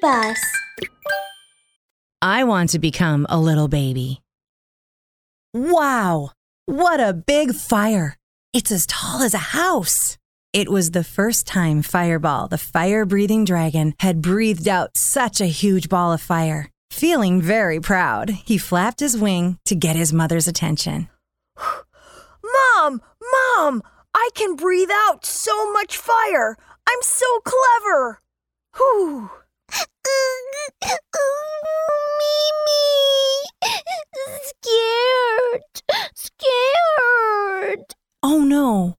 bus. I want to become a little baby. Wow, what a big fire! It's as tall as a house. It was the first time Fireball, the fire breathing dragon, had breathed out such a huge ball of fire. Feeling very proud, he flapped his wing to get his mother's attention. Mom! Mom! I can breathe out so much fire! I'm so clever! Whew! Mimi! Scared! Scared! Oh no!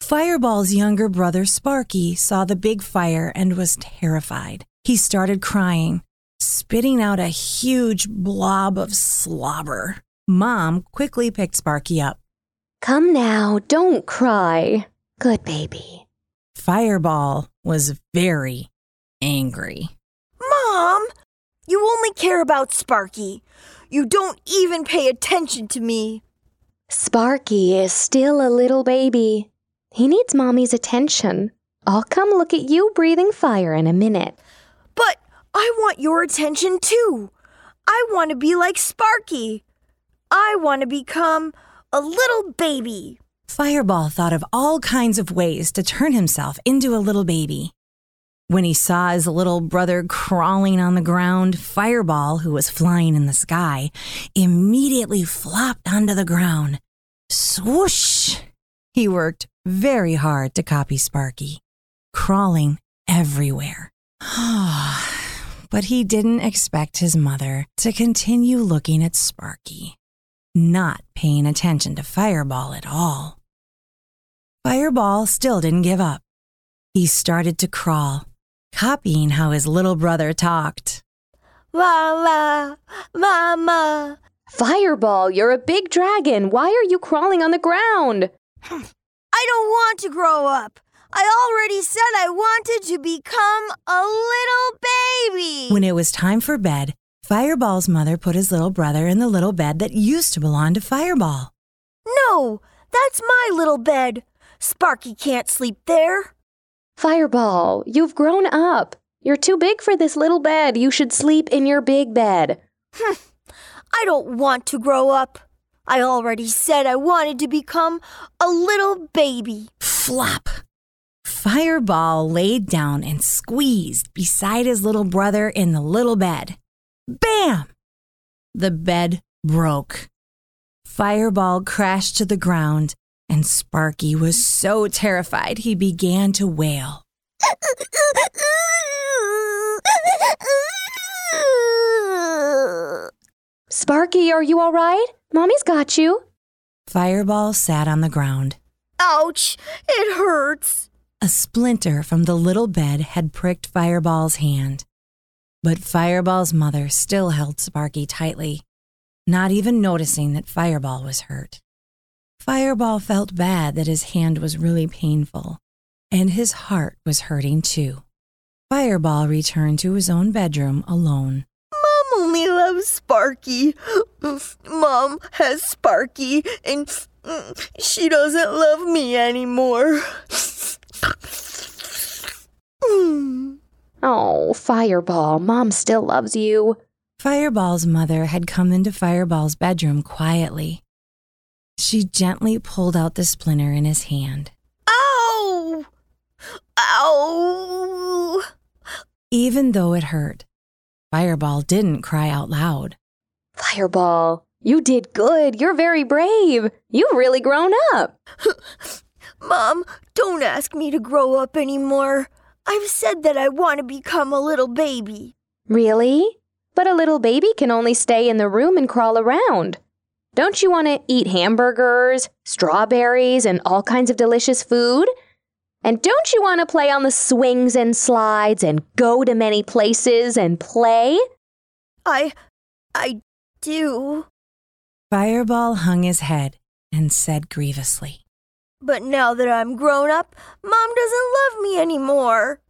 Fireball's younger brother Sparky saw the big fire and was terrified. He started crying, spitting out a huge blob of slobber. Mom quickly picked Sparky up. Come now, don't cry. Good baby. Fireball was very angry. Mom! You only care about Sparky. You don't even pay attention to me. Sparky is still a little baby. He needs mommy's attention. I'll come look at you breathing fire in a minute. But I want your attention too. I want to be like Sparky. I want to become a little baby. Fireball thought of all kinds of ways to turn himself into a little baby. When he saw his little brother crawling on the ground, Fireball, who was flying in the sky, immediately flopped onto the ground. Swoosh! He worked very hard to copy Sparky, crawling everywhere. but he didn't expect his mother to continue looking at Sparky, not paying attention to Fireball at all. Fireball still didn't give up. He started to crawl, copying how his little brother talked. La la, mama. Fireball, you're a big dragon. Why are you crawling on the ground? I don't want to grow up. I already said I wanted to become a little baby. When it was time for bed, Fireball's mother put his little brother in the little bed that used to belong to Fireball. No, that's my little bed. Sparky can't sleep there. Fireball, you've grown up. You're too big for this little bed. You should sleep in your big bed. Hmm. I don't want to grow up. I already said I wanted to become a little baby. Flop! Fireball laid down and squeezed beside his little brother in the little bed. Bam! The bed broke. Fireball crashed to the ground, and Sparky was so terrified he began to wail. Sparky, are you all right? Mommy's got you. Fireball sat on the ground. Ouch! It hurts. A splinter from the little bed had pricked Fireball's hand. But Fireball's mother still held Sparky tightly, not even noticing that Fireball was hurt. Fireball felt bad that his hand was really painful, and his heart was hurting too. Fireball returned to his own bedroom alone. Mom only loves Sparky. Mom has Sparky, and mm, she doesn't love me anymore. Oh, Fireball, Mom still loves you. Fireball's mother had come into Fireball's bedroom quietly. She gently pulled out the splinter in his hand. Ow! Ow! Even though it hurt, Fireball didn't cry out loud. Fireball, you did good. You're very brave. You've really grown up. Mom, don't ask me to grow up anymore. I've said that I want to become a little baby. Really? But a little baby can only stay in the room and crawl around. Don't you want to eat hamburgers, strawberries, and all kinds of delicious food? And don't you want to play on the swings and slides and go to many places and play? I. I do. Fireball hung his head and said grievously, But now that I'm grown up, Mom doesn't love me anymore.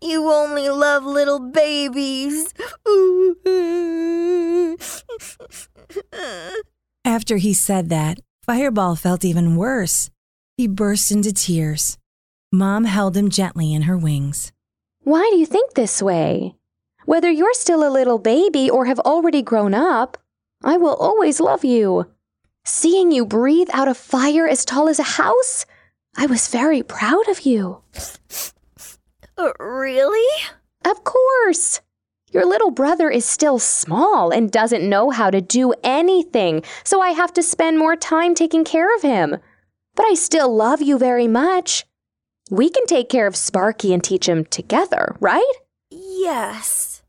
You only love little babies. After he said that, Fireball felt even worse. He burst into tears. Mom held him gently in her wings. Why do you think this way? Whether you're still a little baby or have already grown up, I will always love you. Seeing you breathe out a fire as tall as a house, I was very proud of you. Uh, really? Of course. Your little brother is still small and doesn't know how to do anything, so I have to spend more time taking care of him. But I still love you very much. We can take care of Sparky and teach him together, right? Yes.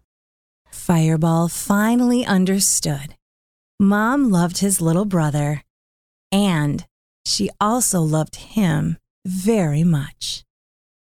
Fireball finally understood. Mom loved his little brother, and she also loved him very much.